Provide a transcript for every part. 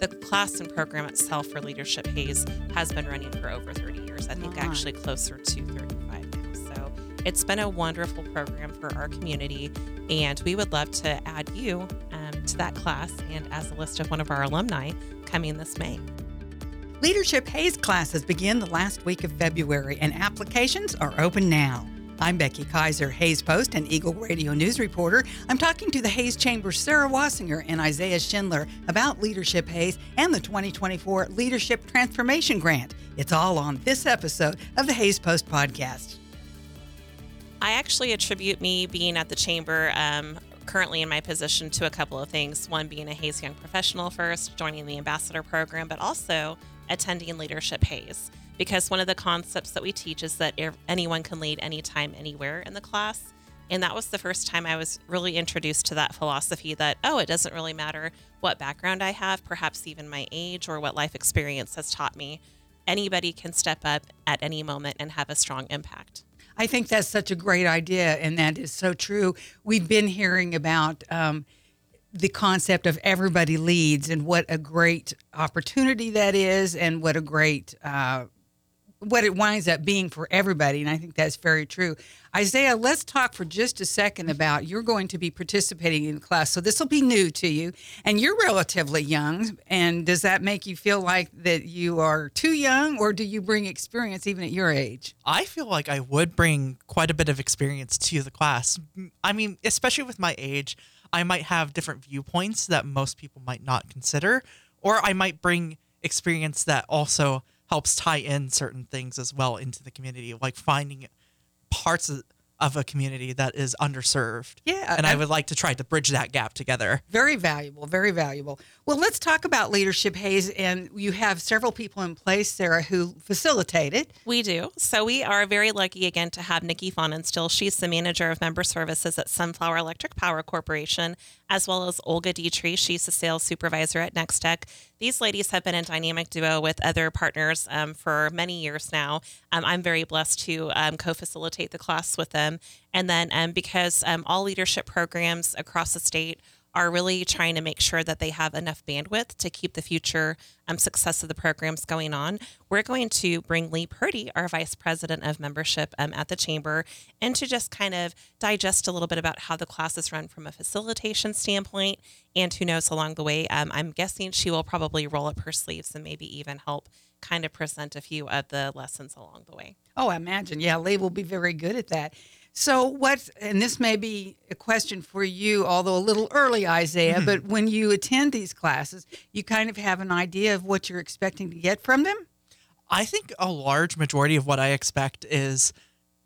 the class and program itself for Leadership Hays has been running for over 30 years. I think actually closer to 35 now. So it's been a wonderful program for our community, and we would love to add you um, to that class and as a list of one of our alumni coming this May. Leadership Hays classes begin the last week of February and applications are open now. I'm Becky Kaiser, Hays Post and Eagle Radio News reporter. I'm talking to the Hays Chamber's Sarah Wasinger and Isiah Scheindler about Leadership Hays and the 2024 Leadership Transformation Grant. It's all on this episode of the Hays Post podcast. I actually attribute me being at the chamber um, currently in my position to a couple of things. One being a Hays Young professional first, joining the ambassador program, but also attending Leadership Hays. Because one of the concepts that we teach is that anyone can lead anytime, anywhere in the class. And that was the first time I was really introduced to that philosophy that, oh, it doesn't really matter what background I have, perhaps even my age or what life experience has taught me. Anybody can step up at any moment and have a strong impact. I think that's such a great idea, and that is so true. We've been hearing about um, the concept of everybody leads, and what a great opportunity that is, and what a great uh, what it winds up being for everybody. And I think that's very true. Isiah, let's talk for just a second about you're going to be participating in class. So this will be new to you, and you're relatively young. And does that make you feel like that you are too young, or do you bring experience even at your age? I feel like I would bring quite a bit of experience to the class. I mean, especially with my age, I might have different viewpoints that most people might not consider, or I might bring experience that also helps tie in certain things as well into the community, like finding parts of, of a community that is underserved. Yeah, And I I- would like to try to bridge that gap together. Very valuable, very valuable. Well, let's talk about leadership, Hays. And you have several people in place, Sarah, who facilitate it. We do. So we are very lucky again to have Nikki Fonenstill. She's the manager of member services at Sunflower Electric Power Corporation, as well as Olga Dietrich. She's the sales supervisor at Nex-Tech. These ladies have been in dynamic duo with other partners um, for many years now. Um, I'm very blessed to um, co-facilitate the class with them. And then um, because um, all leadership programs across the state are really trying to make sure that they have enough bandwidth to keep the future um, success of the programs going on. We're going to bring Lee Purdy, our vice president of membership um, at the chamber, and to just kind of digest a little bit about how the classes run from a facilitation standpoint. And who knows along the way, um, I'm guessing she will probably roll up her sleeves and maybe even help kind of present a few of the lessons along the way. Oh, I imagine. Yeah, Lee will be very good at that. So, what, and this may be a question for you, although a little early, Isiah, but when you attend these classes, you kind of have an idea of what you're expecting to get from them? I think a large majority of what I expect is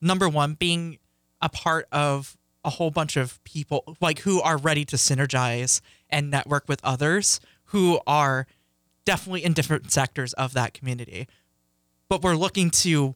number one, being a part of a whole bunch of people like who are ready to synergize and network with others who are definitely in different sectors of that community. But we're looking to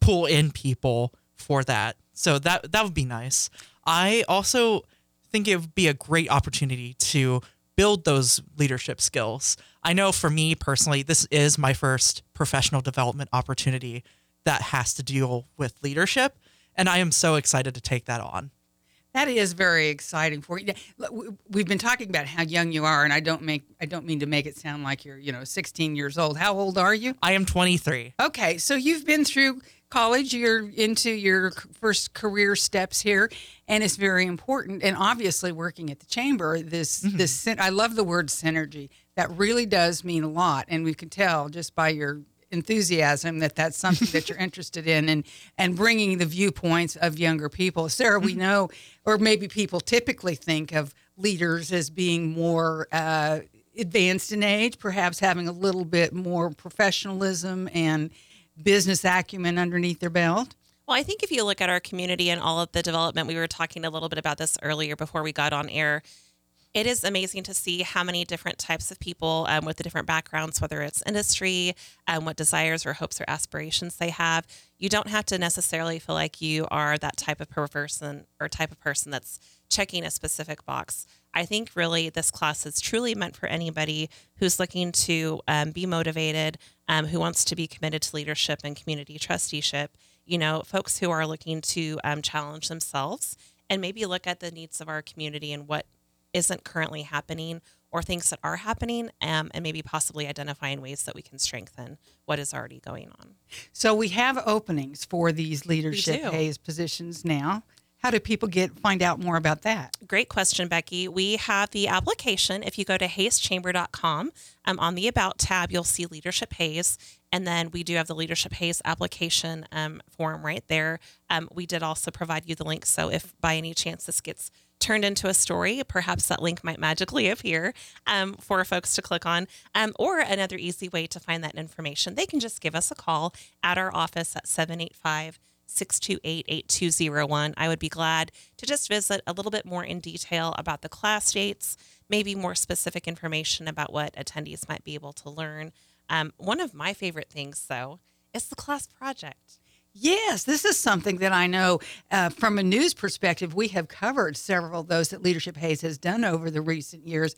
pull in people for that. So that that would be nice. I also think it would be a great opportunity to build those leadership skills. I know for me personally, this is my first professional development opportunity that has to deal with leadership. And I am so excited to take that on. That is very exciting for you. We- We've been talking about how young you are, and I don't make I don't mean to make it sound like you're you know 16 years old. How old are you? I am 23. Okay, so you've been through college. You're into your first career steps here, and it's very important. And obviously, working at the chamber, this—this—I mm-hmm. love the word synergy. That really does mean a lot, and we can tell just by your enthusiasm that that's something that you're interested in and and bringing the viewpoints of younger people. Sarah we know or maybe people typically think of leaders as being more uh, advanced in age perhaps having a little bit more professionalism and business acumen underneath their belt. Well, I think if you look at our community and all of the development, we were talking a little bit about this earlier before we got on air. It is amazing to see how many different types of people um, with the different backgrounds, whether it's industry, um, what desires or hopes or aspirations they have. You don't have to necessarily feel like you are that type of person or type of person that's checking a specific box. I think really this class is truly meant for anybody who's looking to um, be motivated, um, who wants to be committed to leadership and community trusteeship. You know, folks who are looking to um, challenge themselves and maybe look at the needs of our community and what isn't currently happening or things that are happening, um, and maybe possibly identifying ways that we can strengthen what is already going on. So we have openings for these leadership do. Positions now. How do people get find out more about that? Great question, Becky. We have the application. If you go to hayschamber.com, um, on the About tab, you'll see Leadership Hays. And then we do have the Leadership Hays application um, form right there. Um, we did also provide you the link. So if by any chance this gets turned into a story, perhaps that link might magically appear um, for folks to click on. Um, or another easy way to find that information, they can just give us a call at our office at 785 628 8201. I would be glad to just visit a little bit more in detail about the class dates, maybe more specific information about what attendees might be able to learn. Um, one of my favorite things, though, is the class project. Yes, this is something that I know uh, from a news perspective. We have covered several of those that Leadership Hays has done over the recent years.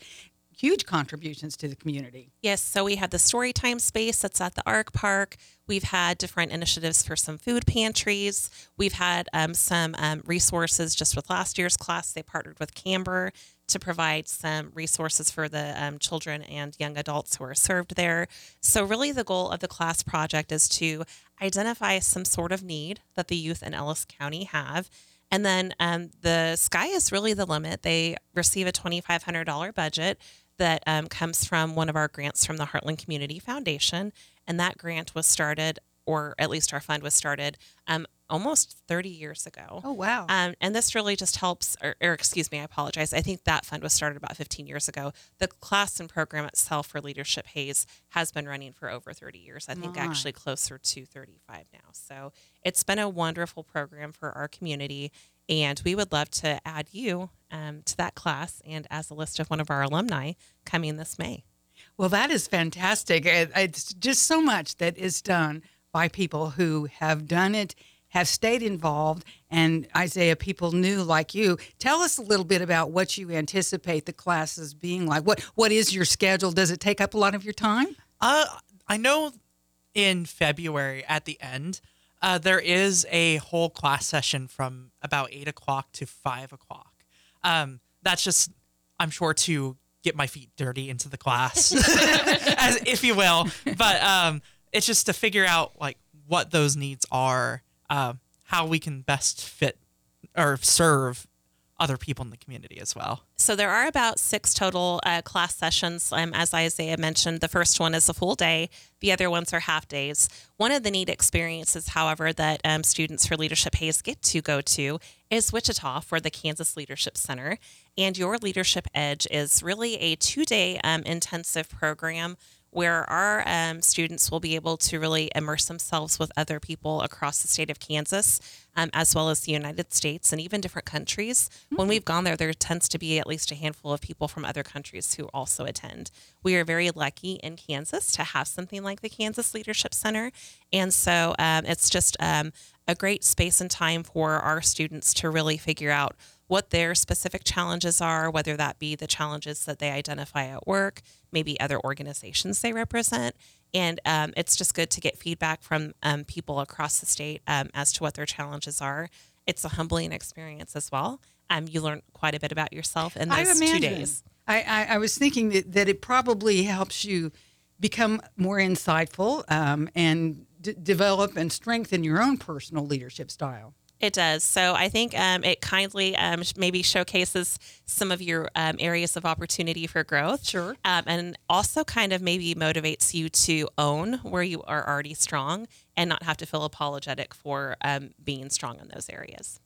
Huge contributions to the community. Yes, so we had the Storytime space that's at the Arc Park. We've had different initiatives for some food pantries. We've had um, some um, resources just with last year's class. They partnered with Camber to provide some resources for the um, children and young adults who are served there. So, really, the goal of the class project is to identify some sort of need that the youth in Ellis County have. And then um, the sky is really the limit. They receive a $2,500 budget that um, comes from one of our grants from the Heartland Community Foundation. And that grant was started, or at least our fund was started, um, almost 30 years ago. Oh, wow. Um, and this really just helps, or, or excuse me, I apologize. I think that fund was started about 15 years ago. The class and program itself for Leadership Hays has been running for over 30 years. I think actually closer to 35 now. So it's been a wonderful program for our community. And we would love to add you um, to that class and as a list of one of our alumni coming this May. Well, that is fantastic. It's just so much that is done by people who have done it, have stayed involved. And Isiah, people new like you. Tell us a little bit about what you anticipate the classes being like. What What is your schedule? Does it take up a lot of your time? Uh, I know in February at the end, uh, there is a whole class session from about eight o'clock to five o'clock. Um, that's just, I'm sure, to get my feet dirty into the class, as if you will. But um, it's just to figure out like what those needs are, uh, how we can best fit or serve other people in the community as well. So there are about six total uh, class sessions. Um, as Isiah mentioned, the first one is a full day. The other ones are half days. One of the neat experiences, however, that um, students for Leadership Hays get to go to is Wichita for the Kansas Leadership Center. And your Leadership Edge is really a two-day um, intensive program where our um, students will be able to really immerse themselves with other people across the state of Kansas, um, as well as the United States and even different countries. When we've gone there, there tends to be at least a handful of people from other countries who also attend. We are very lucky in Kansas to have something like the Kansas Leadership Center. And so um, it's just um, a great space and time for our students to really figure out what their specific challenges are, whether that be the challenges that they identify at work, maybe other organizations they represent. And um, it's just good to get feedback from um, people across the state um, as to what their challenges are. It's a humbling experience as well. Um, you learn quite a bit about yourself in I those two days. I, I, I was thinking that, that it probably helps you become more insightful um, and d- develop and strengthen your own personal leadership style. It does. So I think um, it kindly um, maybe showcases some of your um, areas of opportunity for growth. Sure. Um, and also kind of maybe motivates you to own where you are already strong and not have to feel apologetic for um, being strong in those areas.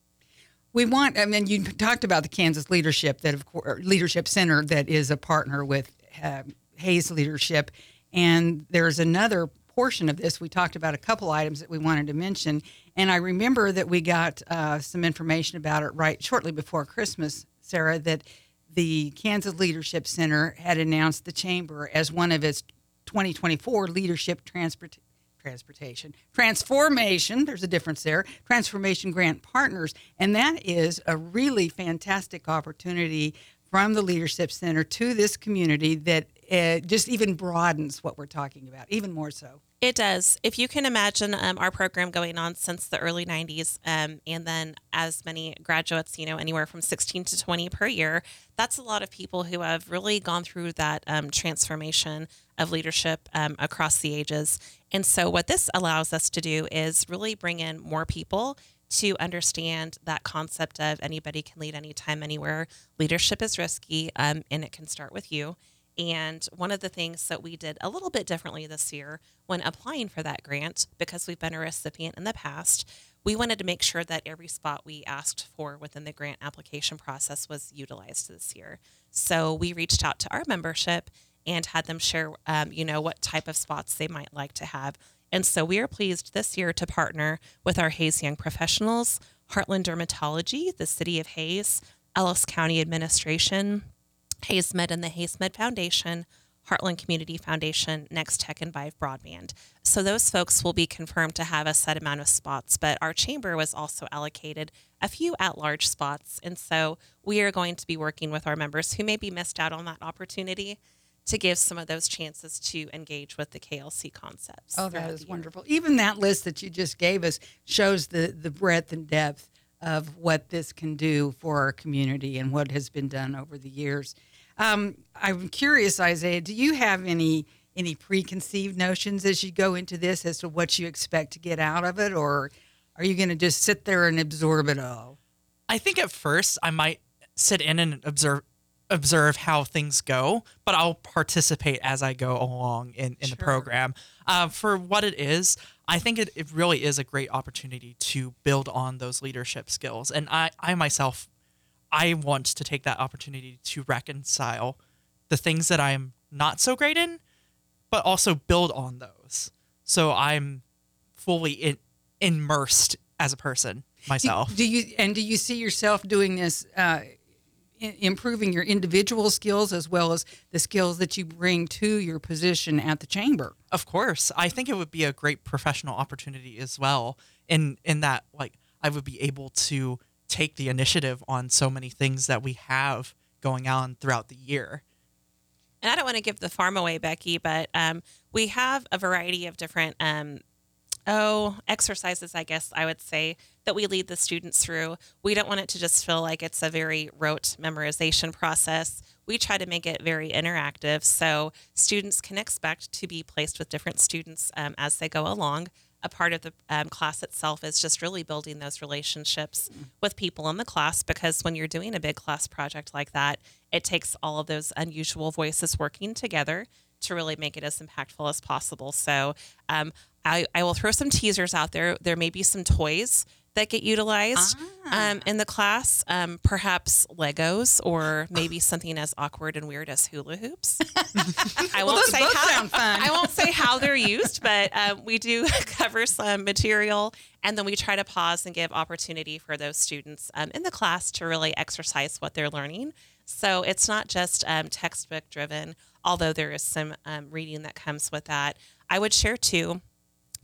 We want, I mean, you talked about the Kansas Leadership that, of course, Leadership Center that is a partner with uh, Hays Leadership, and there's another portion of this. We talked about a couple items that we wanted to mention, and I remember that we got uh, some information about it right shortly before Christmas, Sarah. That the Kansas Leadership Center had announced the chamber as one of its 2024 leadership transport transportation transformation there's a difference there transformation grant partners and that is a really fantastic opportunity from the leadership center to this community that uh, just even broadens what we're talking about even more so It does. If you can imagine um, our program going on since the early 90s, um, and then as many graduates, you know, anywhere from 16 to 20 per year, that's a lot of people who have really gone through that um, transformation of leadership um, across the ages. And so, what this allows us to do is really bring in more people to understand that concept of anybody can lead anytime, anywhere. Leadership is risky, um, and it can start with you. And one of the things that we did a little bit differently this year when applying for that grant, because we've been a recipient in the past, we wanted to make sure that every spot we asked for within the grant application process was utilized this year. So we reached out to our membership and had them share, um, you know, what type of spots they might like to have. And so we are pleased this year to partner with our Hays Young Professionals, Heartland Dermatology, the City of Hays, Ellis County Administration, HaysMed and the HaysMed Foundation, Heartland Community Foundation, Nex-Tech, and Vive Broadband. So those folks will be confirmed to have a set amount of spots, but our chamber was also allocated a few at large spots. And so we are going to be working with our members who maybe missed out on that opportunity to give some of those chances to engage with the KLC concepts. Oh, that is wonderful. Even that list that you just gave us shows the, the breadth and depth of what this can do for our community and what has been done over the years. Um, I'm curious, Isiah, do you have any any preconceived notions as you go into this as to what you expect to get out of it, or are you going to just sit there and absorb it all? I think at first I might sit in and observe observe how things go, but I'll participate as I go along in, in Sure. the program. Uh, for what it is, I think it, it really is a great opportunity to build on those leadership skills. And I, I myself, I want to take that opportunity to reconcile the things that I'm not so great in, but also build on those. So I'm fully in, immersed as a person myself. Do you and do you see yourself doing this, uh, improving your individual skills as well as the skills that you bring to your position at the chamber? Of course, I think it would be a great professional opportunity as well. In in that, like, I would be able to take the initiative on so many things that we have going on throughout the year. and I don't want to give the farm away, Becky, but um, we have a variety of different um, oh exercises, I guess I would say that we lead the students through. We don't want it to just feel like it's a very rote memorization process. We try to make it very interactive, so students can expect to be placed with different students um, as they go along. A part of the um, class itself is just really building those relationships with people in the class because when you're doing a big class project like that, it takes all of those unusual voices working together to really make it as impactful as possible. So um, I, I will throw some teasers out there. There may be some toys that get utilized um, in the class, um, perhaps Legos or maybe something as awkward and weird as hula hoops. I won't say how. I won't say how they're used, but um, we do cover some material, and then we try to pause and give opportunity for those students um, in the class to really exercise what they're learning. So it's not just um, textbook driven, although there is some um, reading that comes with that. I would share too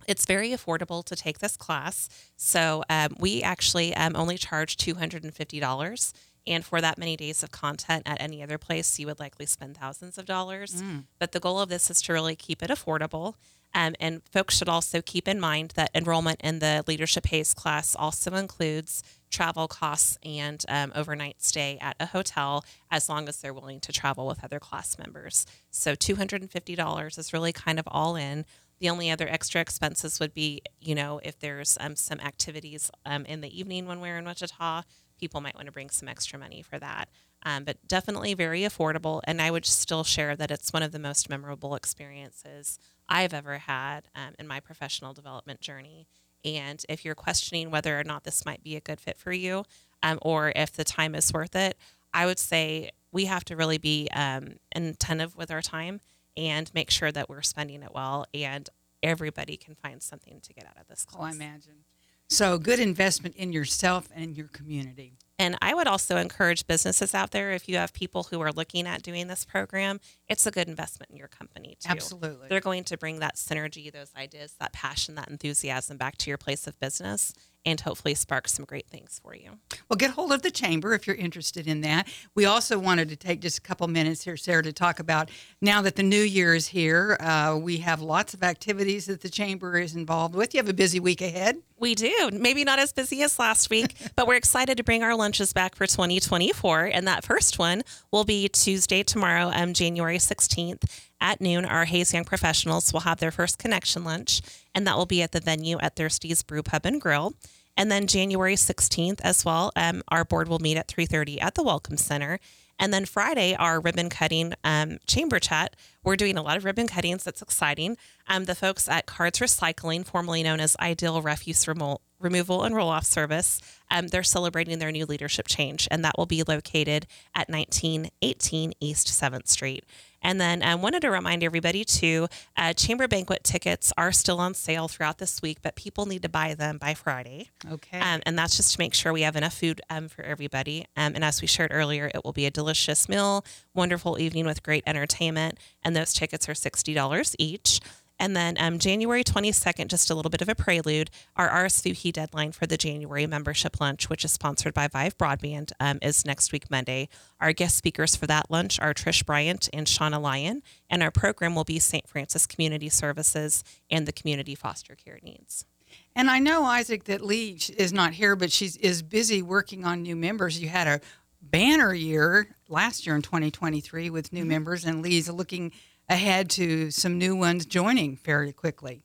it's very affordable to take this class. So um, we actually um, only charge $250. And for that many days of content at any other place, you would likely spend thousands of dollars. But the goal of this is to really keep it affordable. Um, and folks should also keep in mind that enrollment in the Leadership Hays class also includes travel costs and um, overnight stay at a hotel as long as they're willing to travel with other class members. So $250 is really kind of all in. The only other extra expenses would be, you know, if there's um, some activities um, in the evening when we're in Wichita, people might want to bring some extra money for that. Um, but definitely very affordable. And I would still share that it's one of the most memorable experiences I've ever had um, in my professional development journey. And if you're questioning whether or not this might be a good fit for you um, or if the time is worth it, I would say we have to really be um, attentive with our time and make sure that we're spending it well and everybody can find something to get out of this Oh, I class. imagine. So good investment in yourself and your community. And I would also encourage businesses out there if you have people who are looking at doing this program, it's a good investment in your company too. Absolutely. They're going to bring that synergy, those ideas, that passion, that enthusiasm back to your place of business and hopefully spark some great things for you. Well, get hold of the chamber if you're interested in that. We also wanted to take just a couple minutes here, Sarah, to talk about now that the new year is here. Uh, we have lots of activities that the chamber is involved with. You have a busy week ahead. We do. Maybe not as busy as last week, but we're excited to bring our lunches back for 2024. And that first one will be Tuesday, tomorrow, um, January 16th at noon. Our Hays Young professionals will have their first connection lunch, and that will be at the venue at Thirsty's Brew Pub and Grill. And then January 16th as well, um, our board will meet at 3:30 at the Welcome Center. And then Friday, our ribbon cutting um, chamber chat. We're doing a lot of ribbon cuttings. That's exciting. Um, the folks at Cards Recycling, formerly known as Ideal Refuse Remo- Removal and Roll Off Service, um, they're celebrating their new leadership change, and that will be located at 1918 East 7th Street. And then I wanted to remind everybody too, uh, chamber banquet tickets are still on sale throughout this week, but people need to buy them by Friday. Okay. Um, and that's just to make sure we have enough food um, for everybody. Um, and as we shared earlier, it will be a delicious meal, wonderful evening with great entertainment, and those tickets are $60 each. And then um, January 22nd, just a little bit of a prelude, our RSVP deadline for the January membership lunch, which is sponsored by Vive Broadband, um, is next week, Monday. Our guest speakers for that lunch are Trish Bryant and Shauna Lyon, and our program will be St. Francis Community Services and the Community Foster Care Needs. And I know Isaac that Lee is not here, but she's is busy working on new members. You had a banner year last year in 2023 with new members, and Lee's looking ahead to some new ones joining fairly quickly.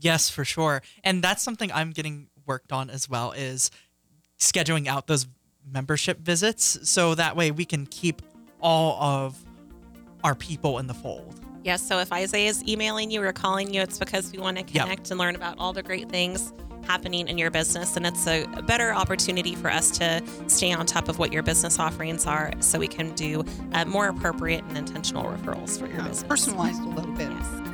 Yes, for sure. And that's something I'm getting worked on as well is scheduling out those membership visits so that way we can keep all of our people in the fold. Yes, so if Isiah is emailing you or calling you, it's because we want to Yep. connect and learn about all the great things happening in your business. And it's a better opportunity for us to stay on top of what your business offerings are so we can do uh, more appropriate and intentional referrals for your Uh, business. personalized a little bit. Yes.